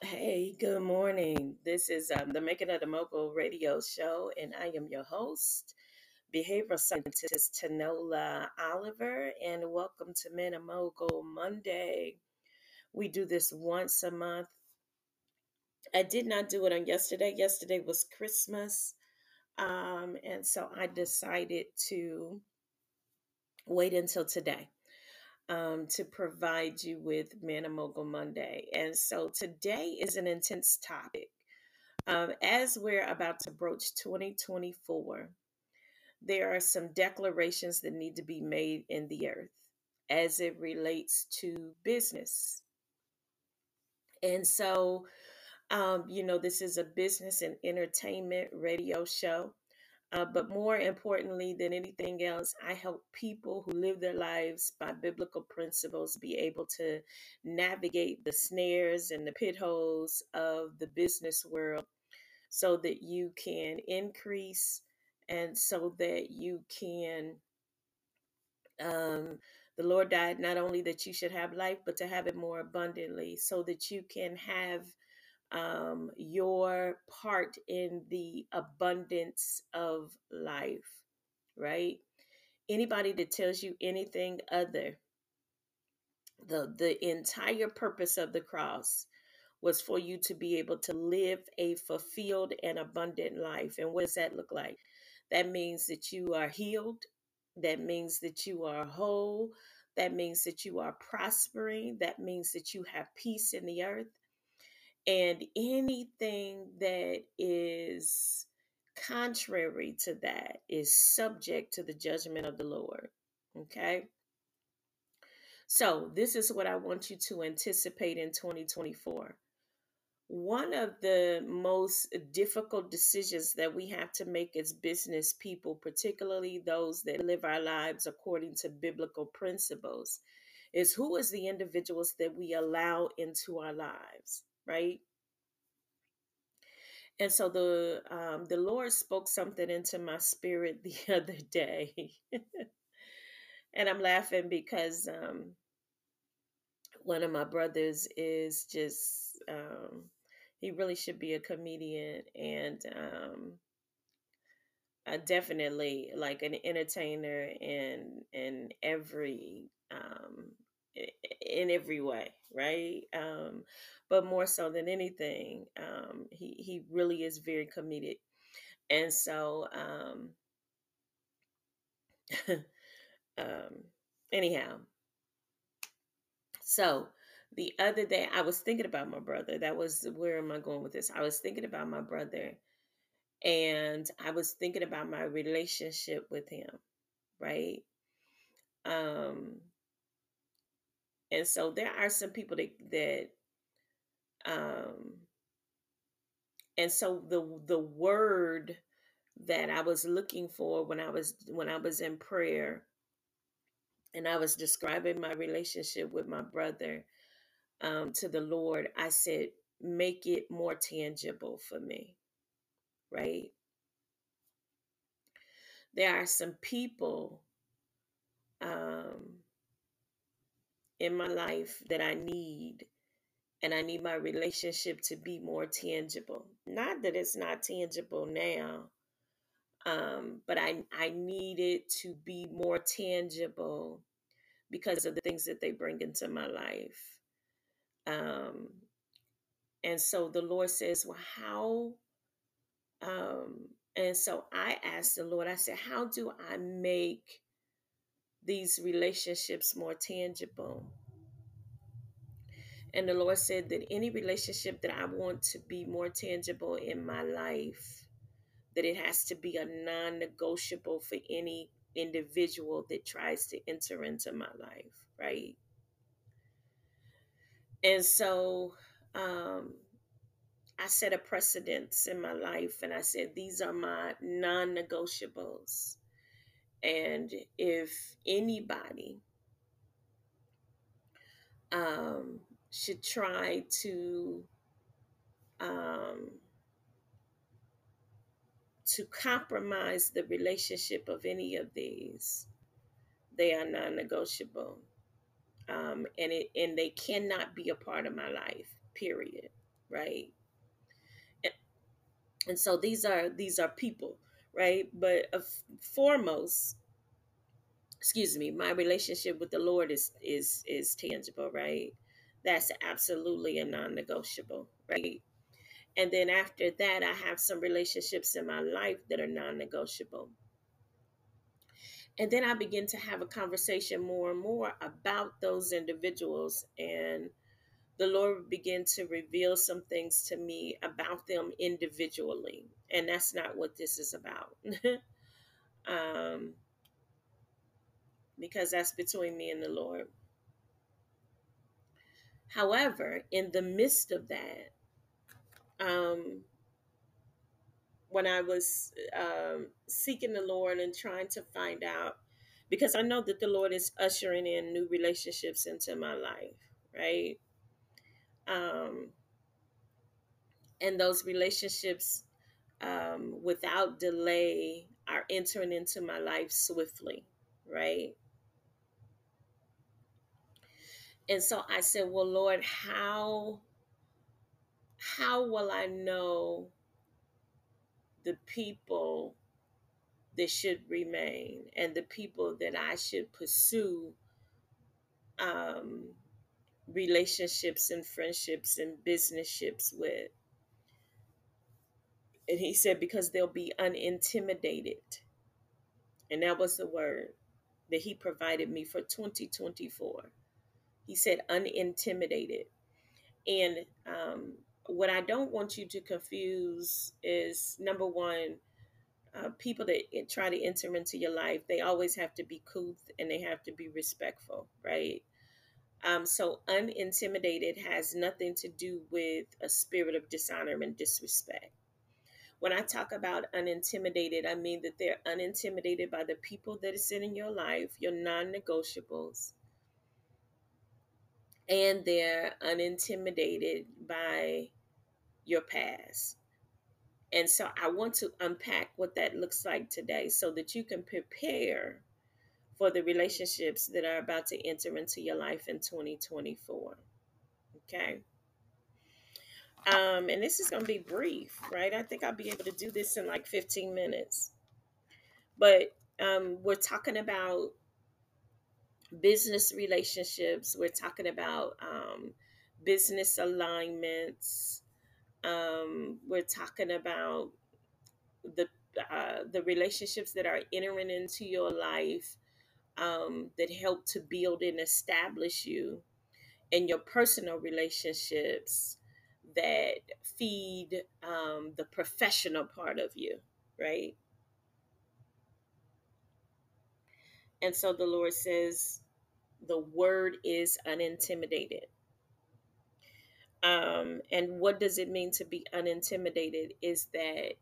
Hey, good morning. This is um, the Making of the Mogul radio show, and I am your host, behavioral scientist Tenola Oliver, and welcome to Men of Mogul Monday. We do this once a month. I did not do it on yesterday. Yesterday was Christmas, um, and so I decided to wait until today um, to provide you with Men Mogul Monday. And so today is an intense topic. Um, as we're about to broach 2024, there are some declarations that need to be made in the earth as it relates to business. And so, um, you know, this is a business and entertainment radio show. Uh, but more importantly than anything else, I help people who live their lives by biblical principles be able to navigate the snares and the pit holes of the business world so that you can increase and so that you can um the lord died not only that you should have life but to have it more abundantly so that you can have um your part in the abundance of life right anybody that tells you anything other the the entire purpose of the cross was for you to be able to live a fulfilled and abundant life. And what does that look like? That means that you are healed. That means that you are whole. That means that you are prospering. That means that you have peace in the earth. And anything that is contrary to that is subject to the judgment of the Lord. Okay? So, this is what I want you to anticipate in 2024 one of the most difficult decisions that we have to make as business people, particularly those that live our lives according to biblical principles, is who is the individuals that we allow into our lives, right? And so the um, the Lord spoke something into my spirit the other day, and I'm laughing because um, one of my brothers is just um, he really should be a comedian and um uh, definitely like an entertainer in in every um in every way right um but more so than anything um he he really is very committed, and so um um anyhow So the other day, I was thinking about my brother. That was where am I going with this? I was thinking about my brother and I was thinking about my relationship with him, right? Um, and so there are some people that that um and so the the word that I was looking for when I was when I was in prayer and I was describing my relationship with my brother um, to the Lord, I said, make it more tangible for me, right? There are some people um, in my life that I need, and I need my relationship to be more tangible. Not that it's not tangible now, um, but I, I need it to be more tangible because of the things that they bring into my life. Um, and so the Lord says, Well, how Um, and so I asked the Lord, I said, How do I make these relationships more tangible? And the Lord said that any relationship that I want to be more tangible in my life, that it has to be a non negotiable for any individual that tries to enter into my life, right? And so um, I set a precedence in my life and I said, These are my non negotiables And if anybody um, should try to um, to compromise the relationship of any of these, they are non-negotiable, um, and it and they cannot be a part of my life. Period. right? And, and so these are these are people, right? But uh, foremost, excuse me, my relationship with the Lord is is is tangible, right? That's absolutely a non-negotiable, right? And then after that, I have some relationships in my life that are non-negotiable. And then I begin to have a conversation more and more about those individuals and the Lord began to reveal some things to me about them individually. And that's not what this is about. um, because that's between me and the Lord. However, in the midst of that, um, when I was um, seeking the Lord and trying to find out, because I know that the Lord is ushering in new relationships into my life, right? Um, and those relationships, um, without delay, are entering into my life swiftly, right? And so I said, "Well, Lord, how how will I know the people that should remain and the people that I should pursue um, relationships and friendships and businesships with. And he said, because they'll be unintimidated. And that was the word that he provided me for 2024. He said, unintimidated. And um, what I don't want you to confuse is number one, uh, people that try to enter into your life, they always have to be couth and they have to be respectful, right? Um, so unintimidated has nothing to do with a spirit of dishonor and disrespect. When I talk about unintimidated, I mean that they're unintimidated by the people that is in your life, your non-negotiables, and they're unintimidated by your past. And so I want to unpack what that looks like today so that you can prepare for the relationships that are about to enter into your life in 2024. Okay. Um, and this is going to be brief, right? I think I'll be able to do this in like 15 minutes. But um, we're talking about business relationships, we're talking about um, business alignments, um, we're talking about the uh, the relationships that are entering into your life um, that help to build and establish you and your personal relationships that feed um, the professional part of you, right? And so the Lord says, the word is unintimidated. Um, and what does it mean to be unintimidated? Is that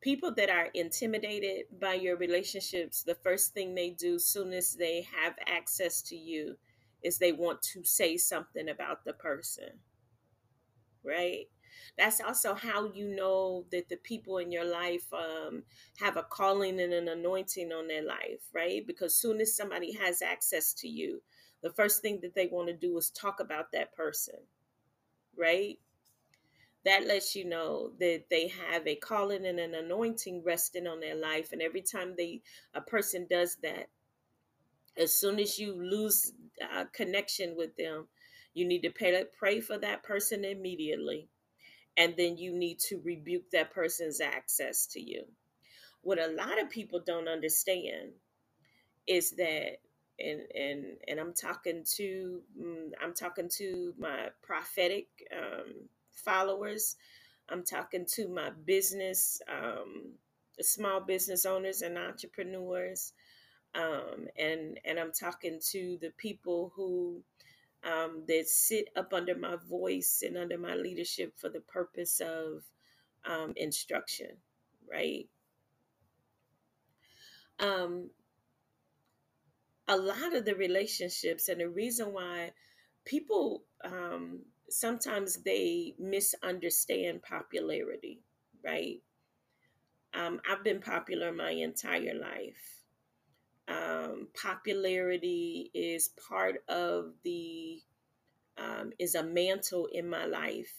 people that are intimidated by your relationships, the first thing they do soon as they have access to you is they want to say something about the person, right? That's also how you know that the people in your life um, have a calling and an anointing on their life, right? Because soon as somebody has access to you, the first thing that they want to do is talk about that person, right? That lets you know that they have a calling and an anointing resting on their life and every time they a person does that as soon as you lose uh, connection with them you need to pay, pray for that person immediately and then you need to rebuke that person's access to you. What a lot of people don't understand is that and and and I'm talking to mm, I'm talking to my prophetic um, followers. I'm talking to my business, um, small business owners and entrepreneurs, um, and and I'm talking to the people who um, that sit up under my voice and under my leadership for the purpose of um, instruction, right? Um, a lot of the relationships and the reason why people um, sometimes they misunderstand popularity, right? Um, I've been popular my entire life. Um, popularity is part of the um, is a mantle in my life,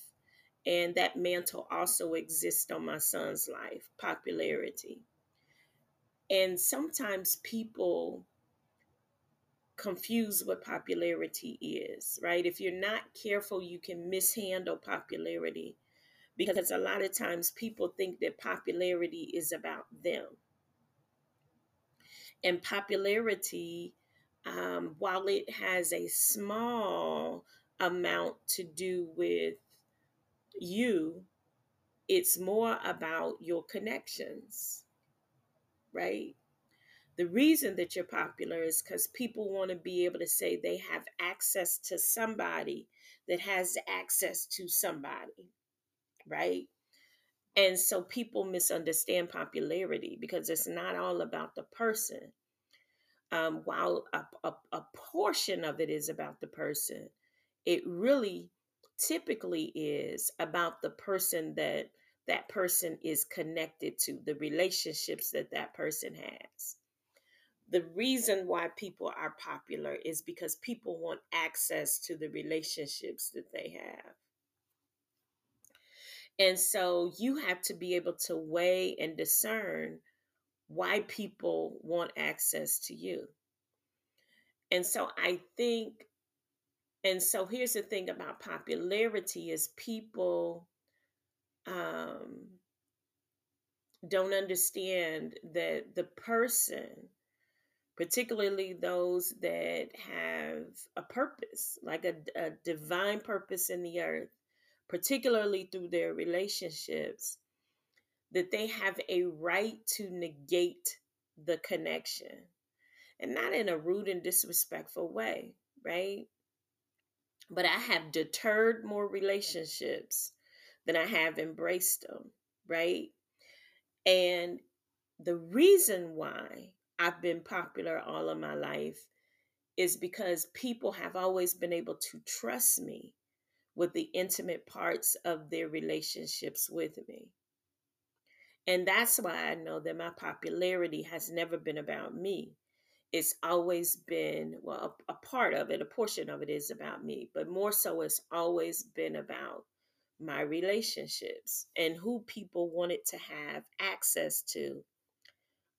And that mantle also exists on my son's life popularity. And sometimes people confuse what popularity is, right? If you're not careful, you can mishandle popularity because a lot of times people think that popularity is about them. And popularity, um, while it has a small amount to do with you, it's more about your connections, right? The reason that you're popular is because people want to be able to say they have access to somebody that has access to somebody, right? And so people misunderstand popularity because it's not all about the person. Um, while a, a, a portion of it is about the person, it really typically is about the person that that person is connected to, the relationships that that person has. The reason why people are popular is because people want access to the relationships that they have. And so you have to be able to weigh and discern why people want access to you. And so I think and so here's the thing about popularity is people um, don't understand that the person particularly those that have a purpose like a, a divine purpose in the earth particularly through their relationships that they have a right to negate the connection and not in a rude and disrespectful way right but I have deterred more relationships than I have embraced them, right? And the reason why I've been popular all of my life is because people have always been able to trust me with the intimate parts of their relationships with me. And that's why I know that my popularity has never been about me it's always been well a, a, part of it a portion of it is about me but more so it's always been about my relationships and who people wanted to have access to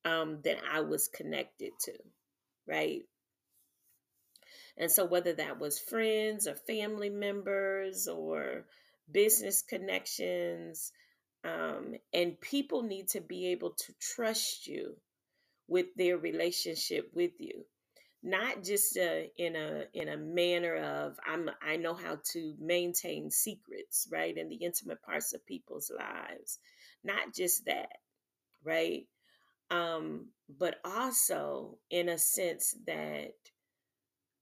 um, that i was connected to right and so whether that was friends or family members or business connections um, and people need to be able to trust you with their relationship with you not just uh, in a in a manner of I'm I know how to maintain secrets, right, in the intimate parts of people's lives. Not just that, right? Um, but also in a sense that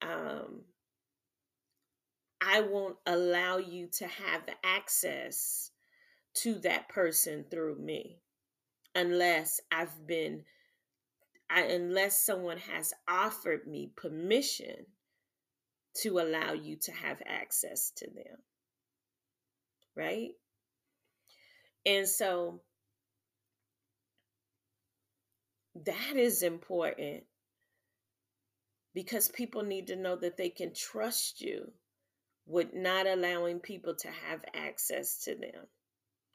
um, I won't allow you to have access to that person through me unless I've been I, unless someone has offered me permission to allow you to have access to them. Right? And so that is important because people need to know that they can trust you with not allowing people to have access to them.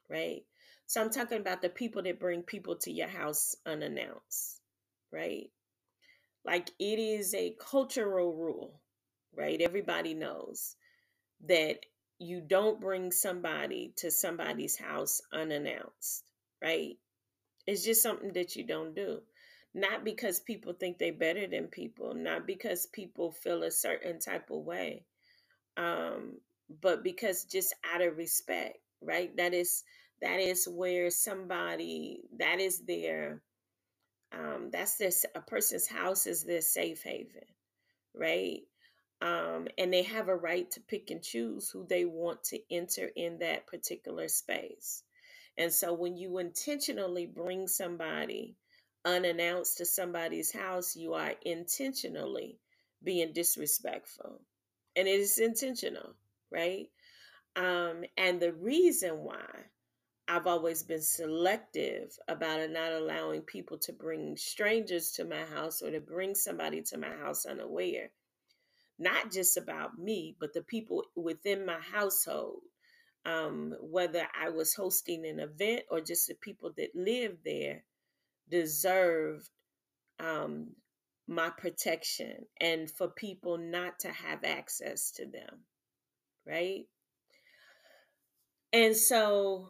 Right? So I'm talking about the people that bring people to your house unannounced right? Like it is a cultural rule, right? Everybody knows that you don't bring somebody to somebody's house unannounced, right? It's just something that you don't do. Not because people think they're better than people, not because people feel a certain type of way, um, but because just out of respect, right? That is that is where somebody that is their um, that's this a person's house is their safe haven, right? Um, and they have a right to pick and choose who they want to enter in that particular space. And so when you intentionally bring somebody unannounced to somebody's house, you are intentionally being disrespectful. And it is intentional, right? Um, and the reason why I've always been selective about not allowing people to bring strangers to my house or to bring somebody to my house unaware. Not just about me, but the people within my household. um, whether I was hosting an event or just the people that live there, deserved um, my protection and for people not to have access to them, right? And so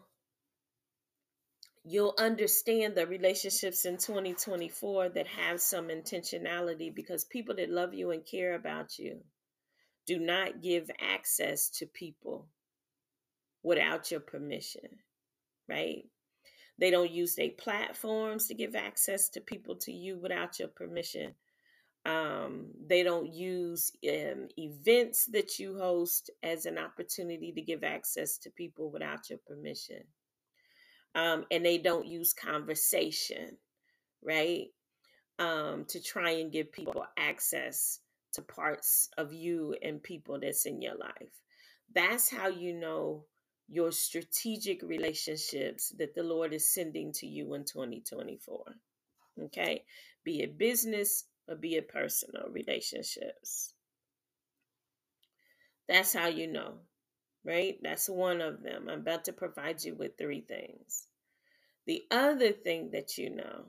you'll understand the relationships in 2024 that have some intentionality because people that love you and care about you do not give access to people without your permission, right? They don't use their platforms to give access to people to you without your permission. Um, they don't use um, events that you host as an opportunity to give access to people without your permission. Um, and they don't use conversation, right? Um, to try and give people access to parts of you and people that's in your life. That's how you know your strategic relationships that the Lord is sending to you in 2024. Okay? Be it business or be it personal relationships. That's how you know, right? That's one of them. I'm about to provide you with three things. The other thing that you know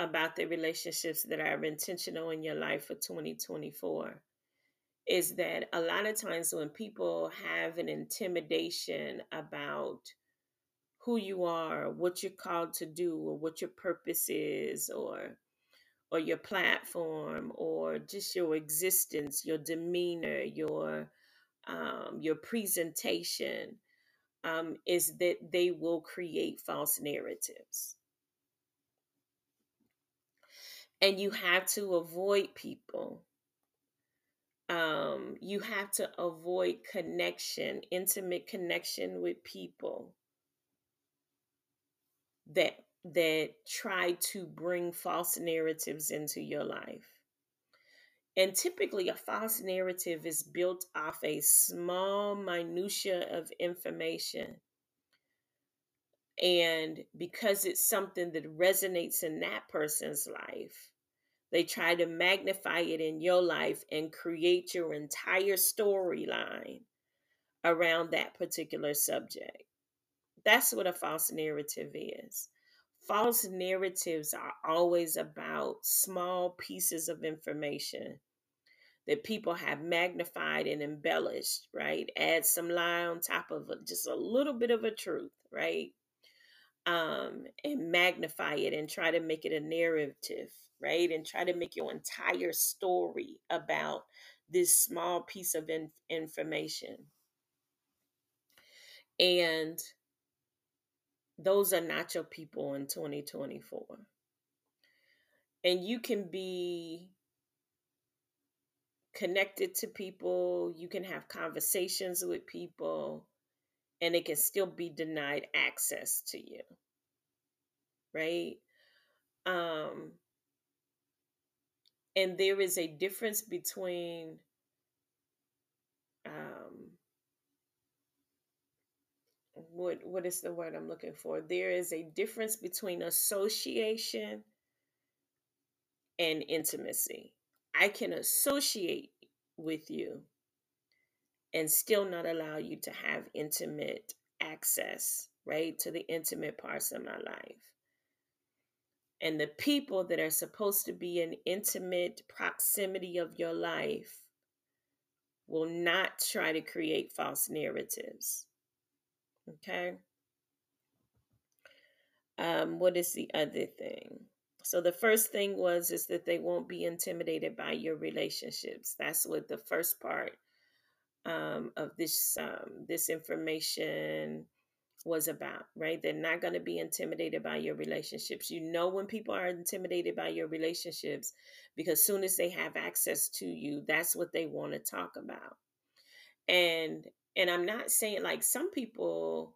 about the relationships that are intentional in your life for 2024 is that a lot of times when people have an intimidation about who you are, what you're called to do, or what your purpose is, or or your platform, or just your existence, your demeanor, your um, your presentation, um, is that they will create false narratives. And you have to avoid people um, you have to avoid connection, intimate connection with people that that try to bring false narratives into your life. And typically a false narrative is built off a small minutia of information. And because it's something that resonates in that person's life, they try to magnify it in your life and create your entire storyline around that particular subject. That's what a false narrative is. False narratives are always about small pieces of information that people have magnified and embellished, right? Add some lie on top of just a little bit of a truth, right? Um, and magnify it and try to make it a narrative right? And try to make your entire story about this small piece of in- information. And those are not your people in 2024. And you can be connected to people, you can have conversations with people, and it can still be denied access to you. Right? Um, and there is a difference between um, what what is the word I'm looking for? There is a difference between association and intimacy. I can associate with you and still not allow you to have intimate access, right, to the intimate parts of my life and the people that are supposed to be in intimate proximity of your life will not try to create false narratives. Okay. Um, what is the other thing? So the first thing was is that they won't be intimidated by your relationships. That's what the first part um, of this um, this information was about, right? They're not going to be intimidated by your relationships. You know when people are intimidated by your relationships because soon as they have access to you, that's what they want to talk about. And and I'm not saying like some people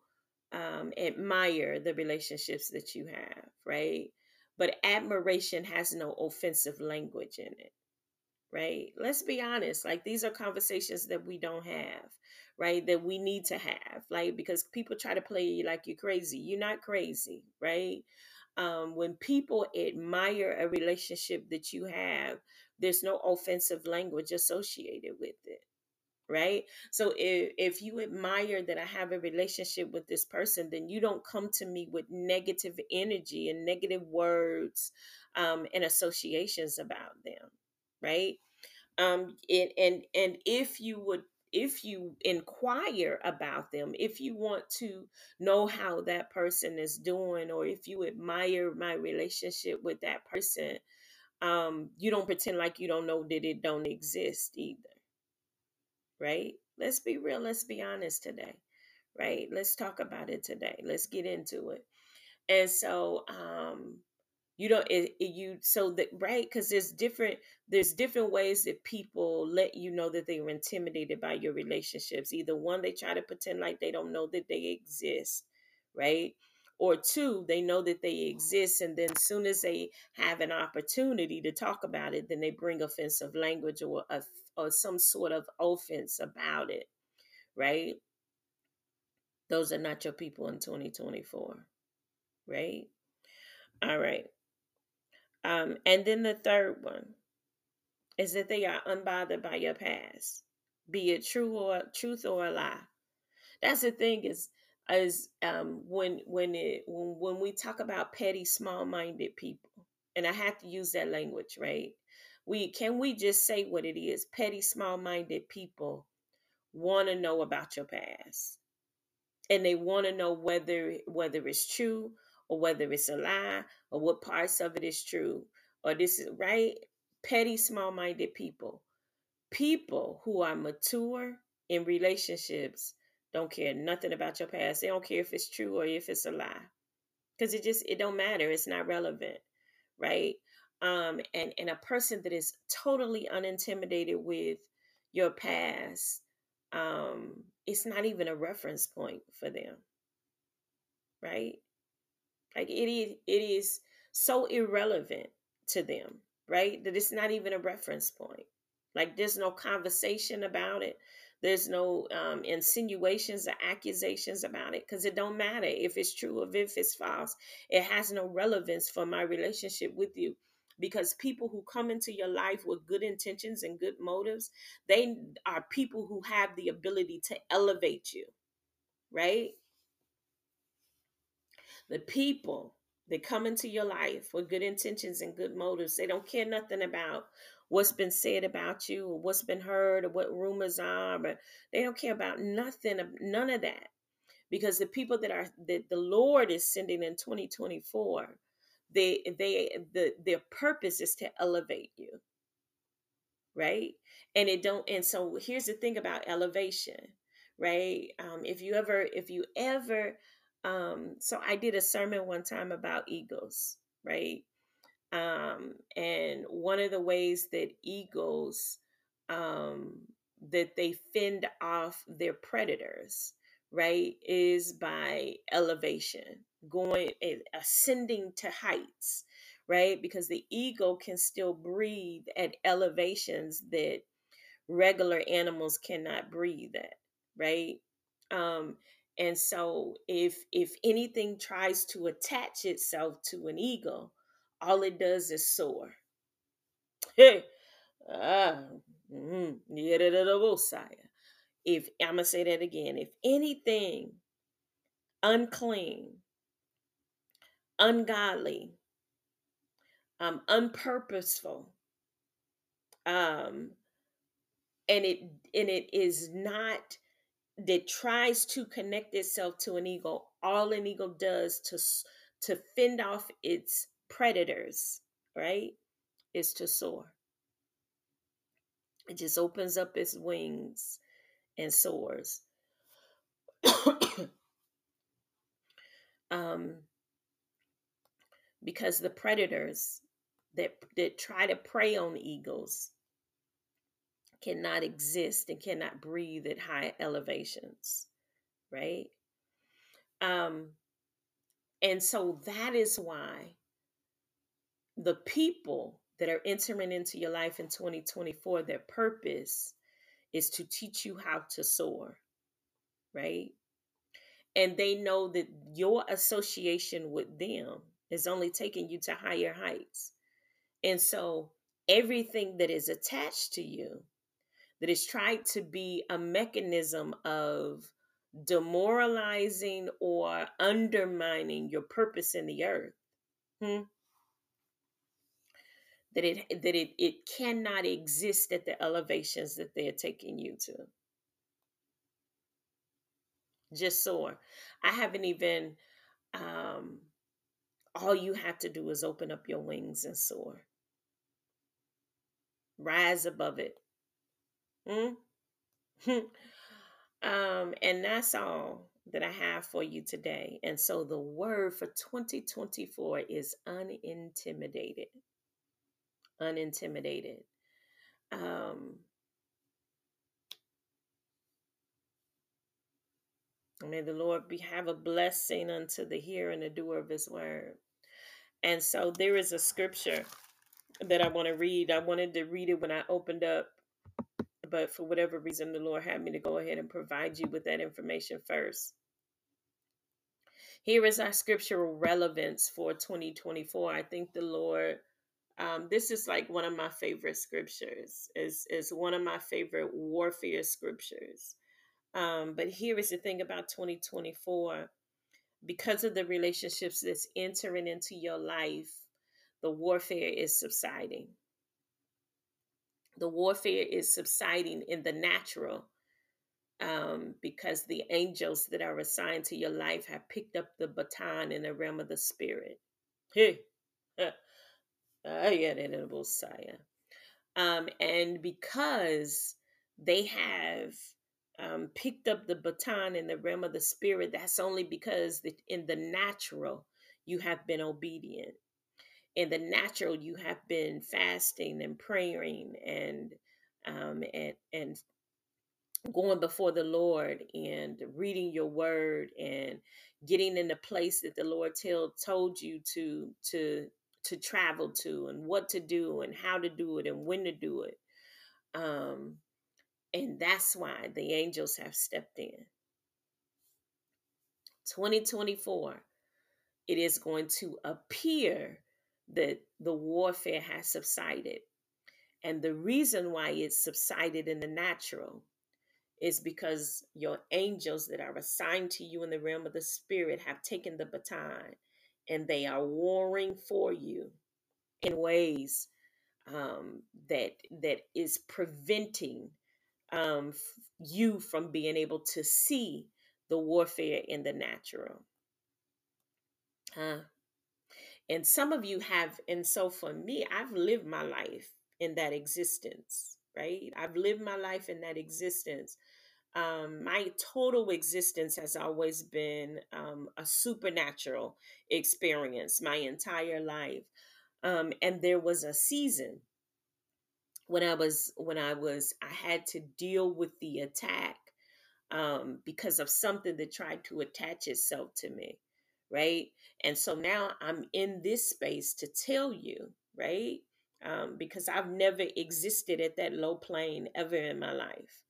um, admire the relationships that you have, right? But admiration has no offensive language in it right? Let's be honest. Like these are conversations that we don't have, right? That we need to have, like because people try to play you like you're crazy. You're not crazy, right? Um, when people admire a relationship that you have, there's no offensive language associated with it, right so if, if you admire that i have a relationship with this person then you don't come to me with negative energy and negative words um, and associations about them right um and and and if you would if you inquire about them if you want to know how that person is doing or if you admire my relationship with that person um you don't pretend like you don't know that it don't exist either right? Let's be real, let's be honest today, right? Let's talk about it today. Let's get into it. And so, um, you know, it, it you so that right because there's different there's different ways that people let you know that they are intimidated by your relationships. Either one, they try to pretend like they don't know that they exist, right? Or two, they know that they mm-hmm. exist, and then as soon as they have an opportunity to talk about it, then they bring offensive language or a, or some sort of offense about it, right? Those are not your people in 2024, right? All right. Um, and then the third one is that they are unbothered by your past, be it true or truth or a lie. That's the thing is is um, when when it when, when we talk about petty, small-minded people, and I have to use that language, right? We can we just say what it is? Petty, small-minded people want to know about your past, and they want to know whether whether it's true or whether it's a lie or what parts of it is true or this is right. Petty, small-minded people, people who are mature in relationships don't care nothing about your past. They don't care if it's true or if it's a lie. Because it just it don't matter. It's not relevant. Right? Um, and, and a person that is totally unintimidated with your past, um, it's not even a reference point for them. Right? Like it is it is so irrelevant to them, right? That it's not even a reference point. Like there's no conversation about it. There's no um, insinuations or accusations about it because it don't matter if it's true or if it's false. It has no relevance for my relationship with you because people who come into your life with good intentions and good motives, they are people who have the ability to elevate you, right? The people that come into your life with good intentions and good motives, they don't care nothing about what's been said about you or what's been heard or what rumors are, but they don't care about nothing, none of that. Because the people that are that the Lord is sending in 2024, they they the their purpose is to elevate you. Right? And it don't and so here's the thing about elevation, right? Um, if you ever if you ever um so I did a sermon one time about eagles, right? Um, and one of the ways that eagles um, that they fend off their predators, right, is by elevation, going eh, ascending to heights, right? Because the eagle can still breathe at elevations that regular animals cannot breathe at, right? Um, and so if if anything tries to attach itself to an eagle, all it does is soar. Hey, ah, mm, if I'm gonna say that again, if anything unclean, ungodly, um, unpurposeful, um, and it and it is not that tries to connect itself to an eagle, all an eagle does to to fend off its predators, right, is to soar. It just opens up its wings and soars. um, because the predators that that try to prey on eagles cannot exist and cannot breathe at high elevations, right? Um, and so that is why the people that are entering into your life in 2024, their purpose is to teach you how to soar, right? And they know that your association with them is only taking you to higher heights. And so everything that is attached to you, that has tried to be a mechanism of demoralizing or undermining your purpose in the earth. Hmm? That it that it, it cannot exist at the elevations that they're taking you to. Just soar. I haven't even um all you have to do is open up your wings and soar. Rise above it. Hmm? um, and that's all that I have for you today. And so the word for 2024 is unintimidated. Unintimidated. Um, may the Lord be have a blessing unto the hearer and the doer of his word. And so there is a scripture that I want to read. I wanted to read it when I opened up, but for whatever reason, the Lord had me to go ahead and provide you with that information first. Here is our scriptural relevance for 2024. I think the Lord, um, this is like one of my favorite scriptures, is is one of my favorite warfare scriptures. Um, but here is the thing about 2024 because of the relationships that's entering into your life, the warfare is subsiding. The warfare is subsiding in the natural um, because the angels that are assigned to your life have picked up the baton in the realm of the spirit. Hey. Um, and because they have um, picked up the baton in the realm of the spirit, that's only because in the natural you have been obedient. In the natural, you have been fasting and praying and um, and and going before the Lord and reading your word and getting in the place that the Lord tell, told you to to to travel to and what to do and how to do it and when to do it. Um, and that's why the angels have stepped in. 2024, it is going to appear that the warfare has subsided. And the reason why it subsided in the natural is because your angels that are assigned to you in the realm of the spirit have taken the baton and they are warring for you in ways um, that that is preventing um, you from being able to see the warfare in the natural. Huh? And some of you have, and so for me, I've lived my life in that existence, right? I've lived my life in that existence. Um, my total existence has always been um, a supernatural experience my entire life. Um, and there was a season when I was when I was I had to deal with the attack um, because of something that tried to attach itself to me, right? And so now I'm in this space to tell you, right? Um, because I've never existed at that low plane ever in my life,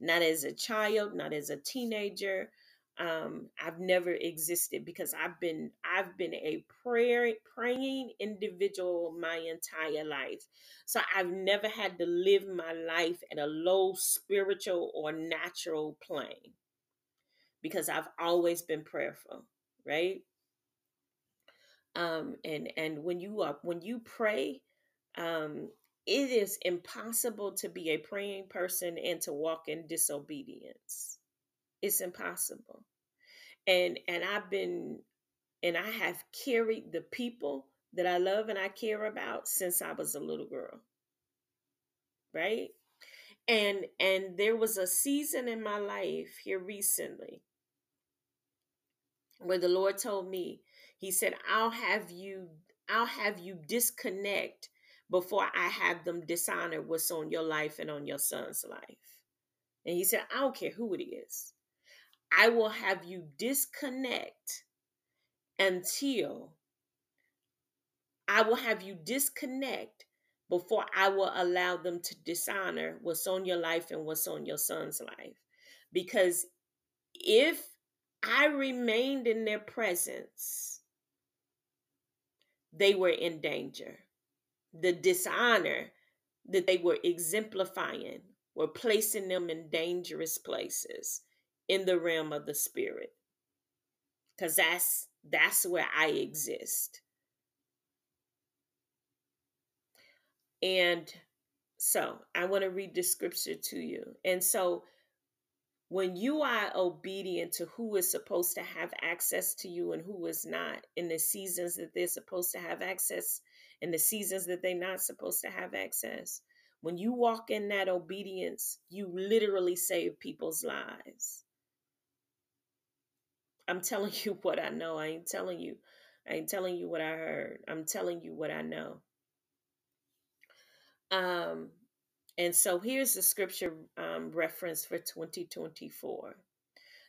not as a child, not as a teenager, um, I've never existed because I've been I've been a prayer praying individual my entire life. So I've never had to live my life at a low spiritual or natural plane because I've always been prayerful, right? Um, and and when you are when you pray, um, it is impossible to be a praying person and to walk in disobedience. It's impossible. And and i've been and i have carried the people that i love and i care about since i was a little girl right? And and there was a season in my life here recently where the lord told me he said i'll have you i'll have you disconnect before i have them dishonor what's on your life and on your son's life and he said i don't care who it is I will have you disconnect until I will have you disconnect before I will allow them to dishonor what's on your life and what's on your son's life. Because if I remained in their presence, they were in danger. The dishonor that they were exemplifying We're placing them in dangerous places in the realm of the spirit. Cause that's that's where I exist. And so I want to read the scripture to you. And so when you are obedient to who is supposed to have access to you and who is not in the seasons that they're supposed to have access in the seasons that they're not supposed to have access when you walk in that obedience you literally save people's lives. I'm telling you what i know. I ain't telling you. I ain't telling you what i heard. I'm telling you what i know. Um and so here's the scripture um, reference for 2024.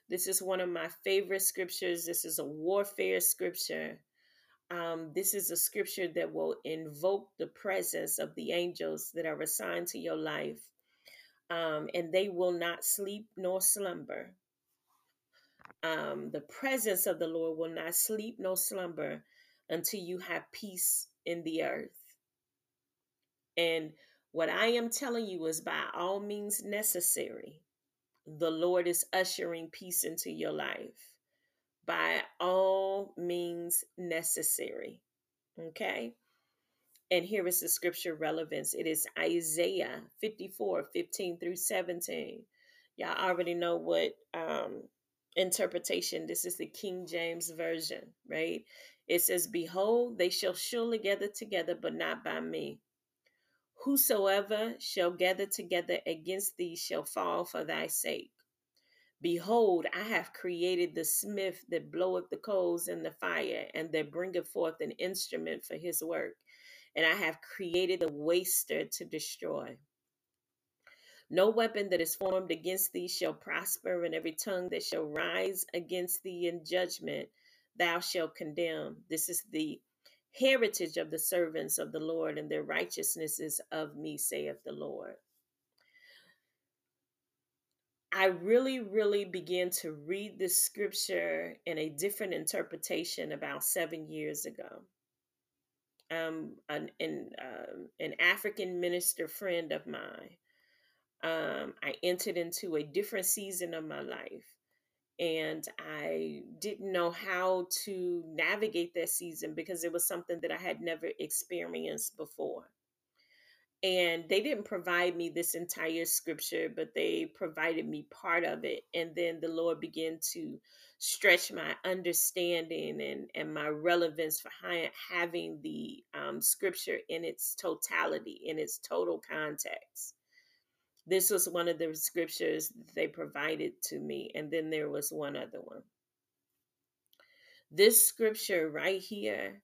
This is one of my favorite scriptures. This is a warfare scripture. Um, this is a scripture that will invoke the presence of the angels that are assigned to your life, um, and they will not sleep nor slumber. Um, the presence of the Lord will not sleep nor slumber until you have peace in the earth. And what I am telling you is by all means necessary, the Lord is ushering peace into your life. By all means necessary. Okay? And here is the scripture relevance it is Isaiah 54 15 through 17. Y'all already know what um, interpretation this is the King James Version, right? It says, Behold, they shall surely gather together, but not by me. Whosoever shall gather together against thee shall fall for thy sake. Behold, I have created the smith that bloweth the coals in the fire, and that bringeth forth an instrument for his work. And I have created the waster to destroy. No weapon that is formed against thee shall prosper, and every tongue that shall rise against thee in judgment thou shalt condemn. This is the heritage of the servants of the Lord, and their righteousness is of me, saith the Lord. I really, really began to read this scripture in a different interpretation about seven years ago. Um, an an, um, an African minister friend of mine. Um, I entered into a different season of my life and I didn't know how to navigate that season because it was something that I had never experienced before. And they didn't provide me this entire scripture, but they provided me part of it. And then the Lord began to stretch my understanding and, and my relevance for having the um, scripture in its totality, in its total context this was one of the scriptures they provided to me. And then there was one other one. This scripture right here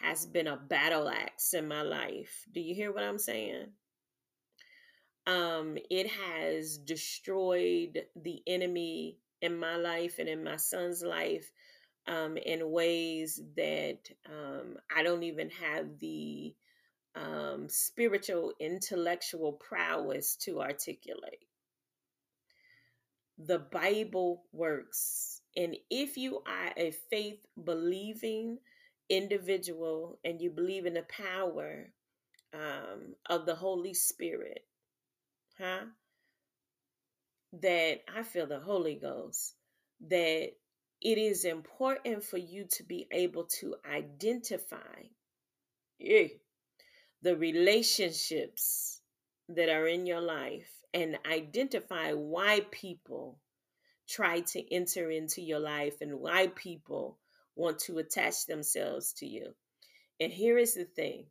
has been a battle axe in my life. Do you hear what I'm saying? Um, it has destroyed the enemy in my life and in my son's life um, in ways that um, I don't even have the um, spiritual, intellectual prowess to articulate. The Bible works. And if you are a faith believing individual and you believe in the power um, of the Holy Spirit, huh? That I feel the Holy Ghost, that it is important for you to be able to identify. Yeah, the relationships that are in your life and identify why people try to enter into your life and why people want to attach themselves to you. And here is the thing.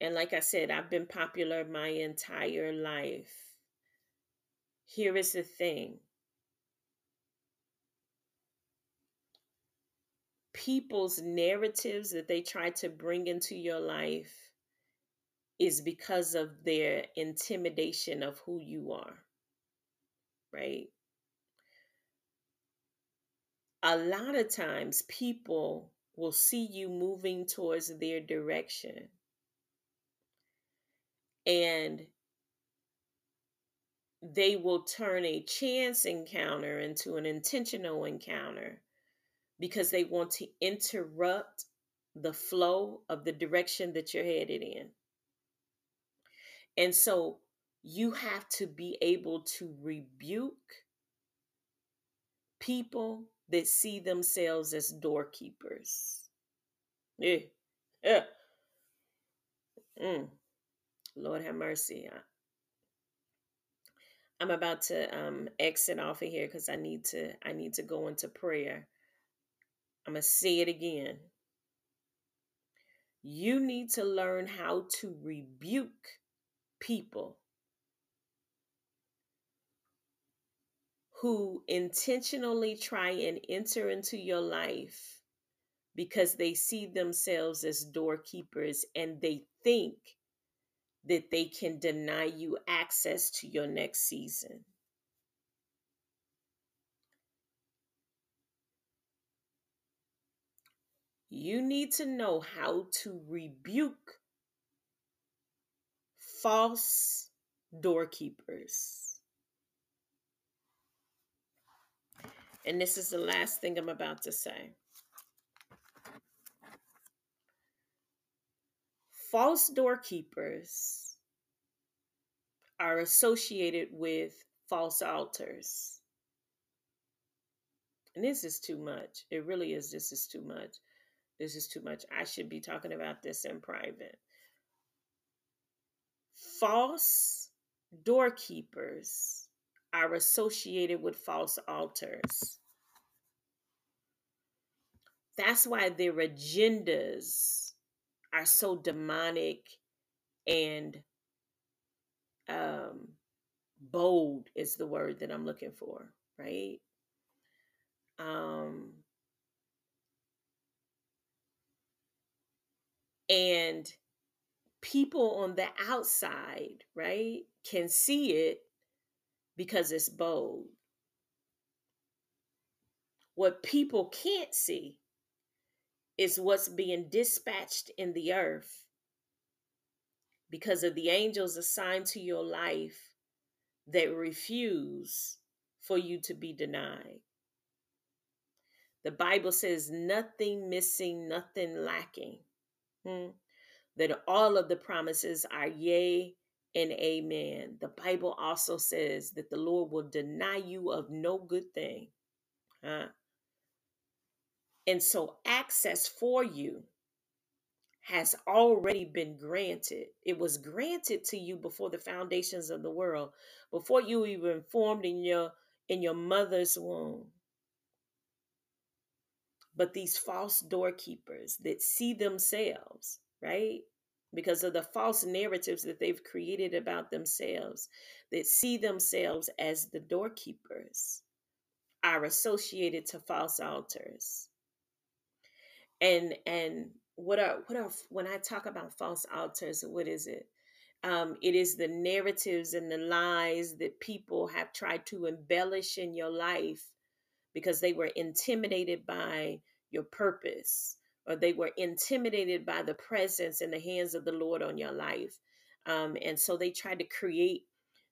And like I said, I've been popular my entire life. Here is the thing people's narratives that they try to bring into your life is because of their intimidation of who you are, right? A lot of times people will see you moving towards their direction and they will turn a chance encounter into an intentional encounter because they want to interrupt the flow of the direction that you're headed in. And so you have to be able to rebuke people that see themselves as doorkeepers. Yeah. Yeah. Mm. Lord have mercy. I'm about to um, exit off of here because I need to I need to go into prayer. I'm gonna say it again. You need to learn how to rebuke people who intentionally try and enter into your life because they see themselves as doorkeepers and they think that they can deny you access to your next season. You need to know how to rebuke false doorkeepers. And this is the last thing I'm about to say. False doorkeepers are associated with false altars. And this is too much. It really is. This is too much. This is too much. I should be talking about this in private. False doorkeepers are associated with false altars. That's why their agendas are so demonic and um, bold is the word that I'm looking for, right? Um, and people on the outside, right, can see it because it's bold. What people can't see is what's being dispatched in the earth because of the angels assigned to your life that refuse for you to be denied. The Bible says nothing missing, nothing lacking. Hmm? That all of the promises are yea and amen. The Bible also says that the Lord will deny you of no good thing. Huh? And so, access for you has already been granted. It was granted to you before the foundations of the world, before you even formed in your in your mother's womb. But these false doorkeepers that see themselves, right? Because of the false narratives that they've created about themselves, that see themselves as the doorkeepers, are associated to false altars. And and what are what are when I talk about false altars, what is it? Um, it is the narratives and the lies that people have tried to embellish in your life because they were intimidated by your purpose or they were intimidated by the presence and the hands of the Lord on your life. Um, and so they tried to create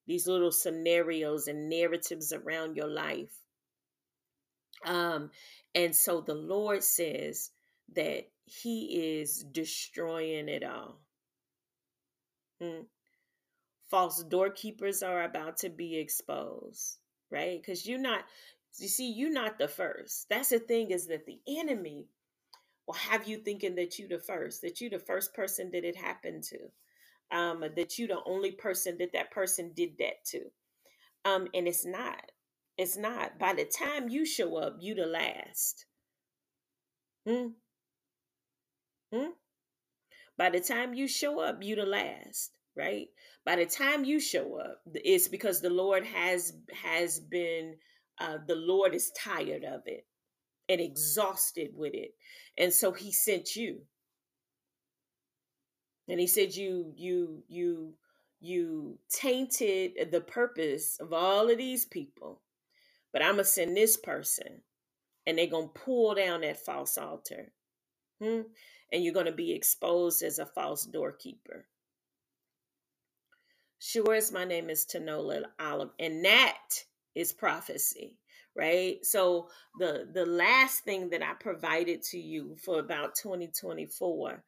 these little scenarios and narratives around your life. Um, and so the Lord says that He is destroying it all. Hmm. False doorkeepers are about to be exposed, right? Because you're not, you see, you're not the first. That's the thing is that the enemy will have you thinking that you're the first, that you're the first person that it happened to, um, that you're the only person that that person did that to, um, and it's not. It's not. By the time you show up, you the last. Hmm. Hmm. By the time you show up, you the last right by the time you show up it's because the lord has has been uh, the Lord is tired of it and exhausted with it. And so he sent you. And he said, You, you, you, you tainted the purpose of all of these people. But I'm going to send this person and they're going to pull down that false altar. Hmm? And you're going to be exposed as a false doorkeeper. Sure as my name is Tenola Oliver, and that is prophecy right? So the the last thing that i provided to you for about 2024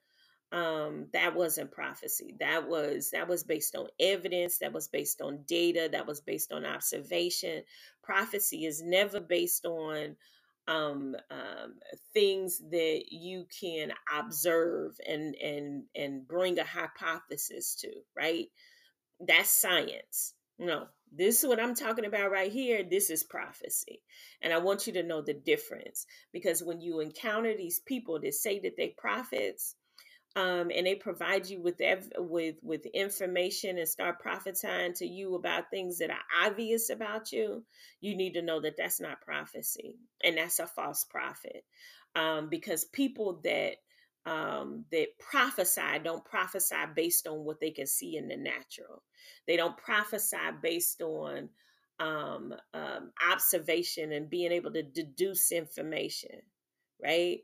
um that wasn't prophecy. That was that was based on evidence that was based on data that was based on observation. Prophecy is never based on um, um things that you can observe and and and bring a hypothesis to right? That's science. No this is what i'm talking about right here this is prophecy. And i want you to know the difference because when you encounter these people that say that they prophets um, and they provide you with ev- with with information and start prophesying to you about things that are obvious about you, you need to know that that's not prophecy and that's a false prophet, um, because people that um, that prophesy don't prophesy based on what they can see in the natural. They don't prophesy based on um, um, observation and being able to deduce information, right?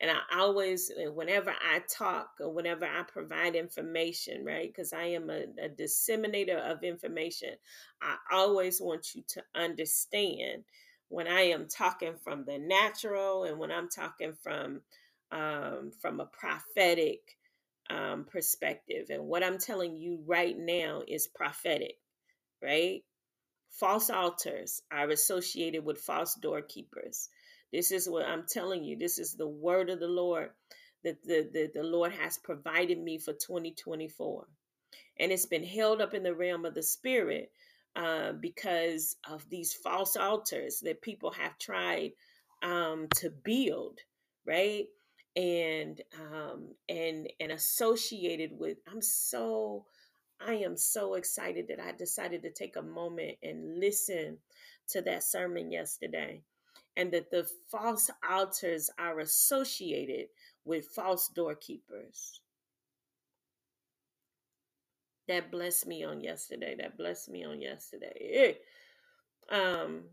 and I always, uh, whenever I talk or whenever I provide information, right, because I am a, a, disseminator of information, I always want you to understand when I am talking from the natural and when I'm talking from um, from a prophetic um, perspective. And what I'm telling you right now is prophetic, right? False altars are associated with false doorkeepers. This is what I'm telling you. This is the word of the Lord that the, the, the Lord has provided me for 2024. And it's been held up in the realm of the spirit uh, because of these false altars that people have tried um, to build, right? And um, and and associated with. I'm so I am so excited that I decided to take a moment and listen to that sermon yesterday and that the false altars are associated with false doorkeepers. That blessed me on yesterday. That blessed me on yesterday. Um,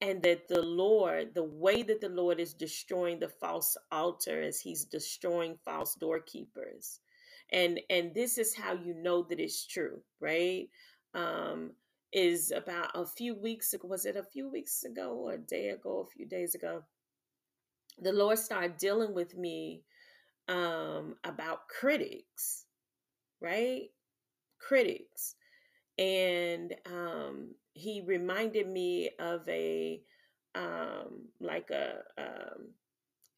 and that the Lord, the way that the Lord is destroying the false altar is he's destroying false doorkeepers. And and this is how you know that it's true, right? Um, is about a few weeks ago. Was it a few weeks ago or a day ago, a few days ago? The Lord started dealing with me um, about critics, right? Critics. And um, he reminded me of a, um, like a, um,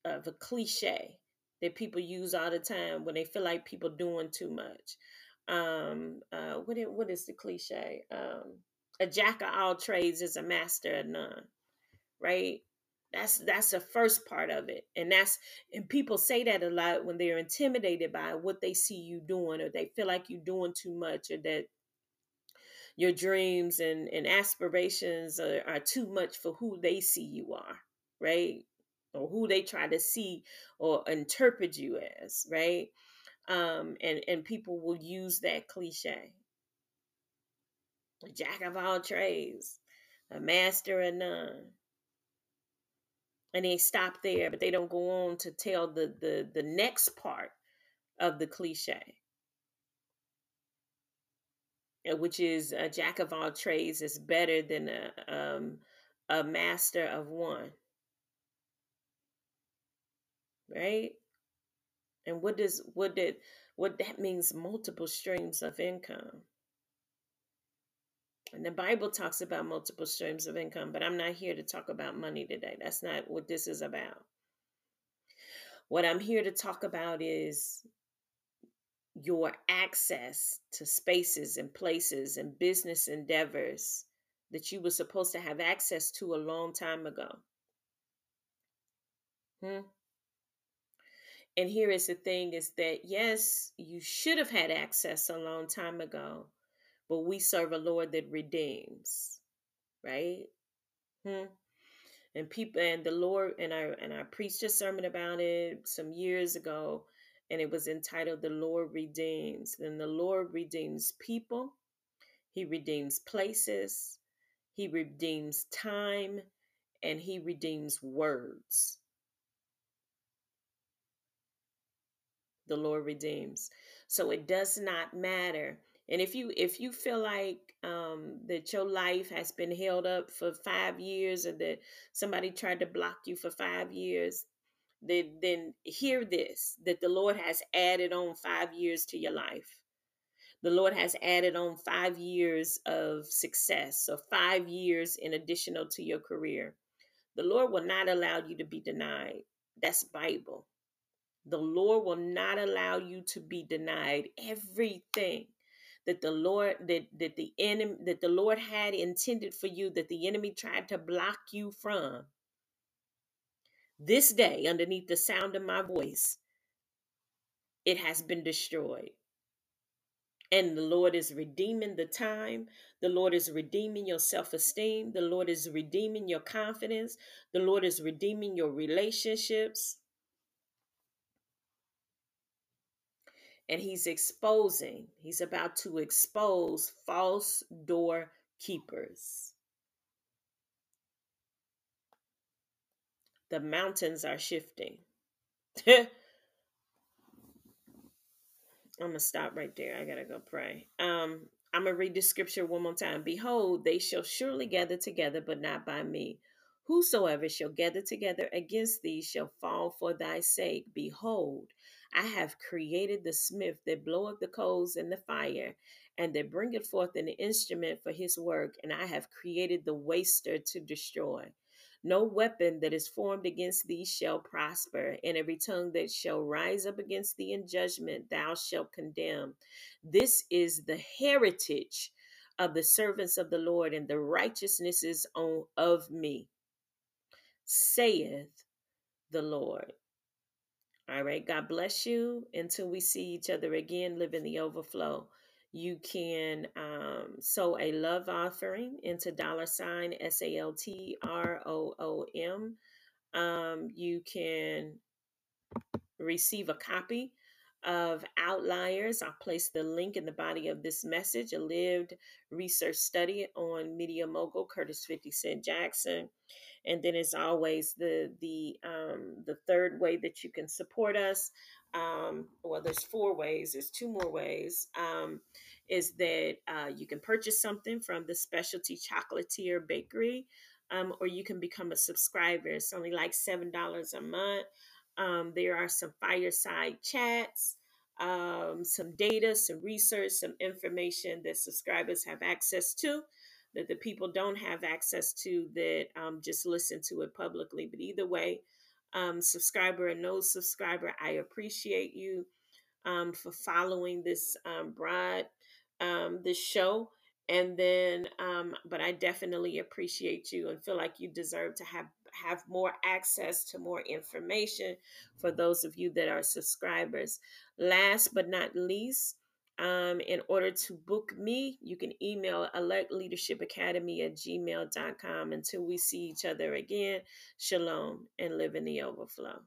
of a cliche that people use all the time when they feel like people doing too much. Um uh what is, what is the cliche? Um a jack of all trades is a master of none right? That's that's the first part of it and that's and people say that a lot when they're intimidated by what they see you doing or they feel like you're doing too much or that your dreams and, and aspirations are, are too much for who they see you are right or who they try to see or interpret you as right um, and and people will use that cliche. A jack of all trades, a master of none. And they stop there, but they don't go on to tell the the the next part of the cliche, which is a jack of all trades is better than a um, a master of one. Right? And what does what did what that means multiple streams of income. And the Bible talks about multiple streams of income, but I'm not here to talk about money today. That's not what this is about. What I'm here to talk about is your access to spaces and places and business endeavors that you were supposed to have access to a long time ago. Hmm? And here is the thing is that yes, you should have had access a long time ago, but we serve a Lord that redeems, right? Hmm. And people and the Lord and I and I preached a sermon about it some years ago, and it was entitled "The Lord Redeems." And the Lord redeems people, He redeems places, He redeems time, and He redeems words. the Lord redeems. So it does not matter. And if you if you feel like um, that your life has been held up for five years, or that somebody tried to block you for five years, then, then hear this that the Lord has added on five years to your life. The Lord has added on five years of success, so five years in additional to your career. The Lord will not allow you to be denied. That's Bible. The Lord will not allow you to be denied everything that the Lord that that the enemy that the Lord had intended for you that the enemy tried to block you from. This day underneath the sound of my voice, it has been destroyed. And the Lord is redeeming the time. The Lord is redeeming your self esteem. The Lord is redeeming your confidence. The Lord is redeeming your relationships. And He's exposing, He's about to expose false door keepers. The mountains are shifting. I'm gonna stop right there. I gotta go pray. Um, I'm gonna read the scripture one more time. Behold, they shall surely gather together, but not by me. Whosoever shall gather together against thee shall fall for thy sake. Behold, I have created the smith that bloweth the coals in the fire, and that bringeth forth an instrument for his work, and I have created the waster to destroy. No weapon that is formed against thee shall prosper, and every tongue that shall rise up against thee in judgment thou shalt condemn. This is the heritage of the servants of the Lord, and the righteousness is on of me, saith the Lord. All right, God bless you. Until we see each other again, live in the overflow. You can um, sow a love offering into dollar sign S A L T R O O M. Um, you can receive a copy of Outliers. I'll place the link in the body of this message, a lived research study on media mogul Curtis 50 Cent Jackson. And then as always, the the um, the third way that you can support us um, well, there's four ways, there's two more ways, um, is that uh, you can purchase something from the specialty chocolatier bakery, um, or you can become a subscriber. It's only like $7 a month. Um, there are some fireside chats, um, some data, some research, some information that subscribers have access to that the people don't have access to that um, just listen to it publicly. But either way, um, subscriber and no subscriber, I appreciate you um, for following this um, broad um, this show. And then, um, but I definitely appreciate you and feel like you deserve to have have more access to more information for those of you that are subscribers. Last but not least, um, in order to book me, you can email elect leadership academy at gmail.com. Until we see each other again, shalom and live in the overflow.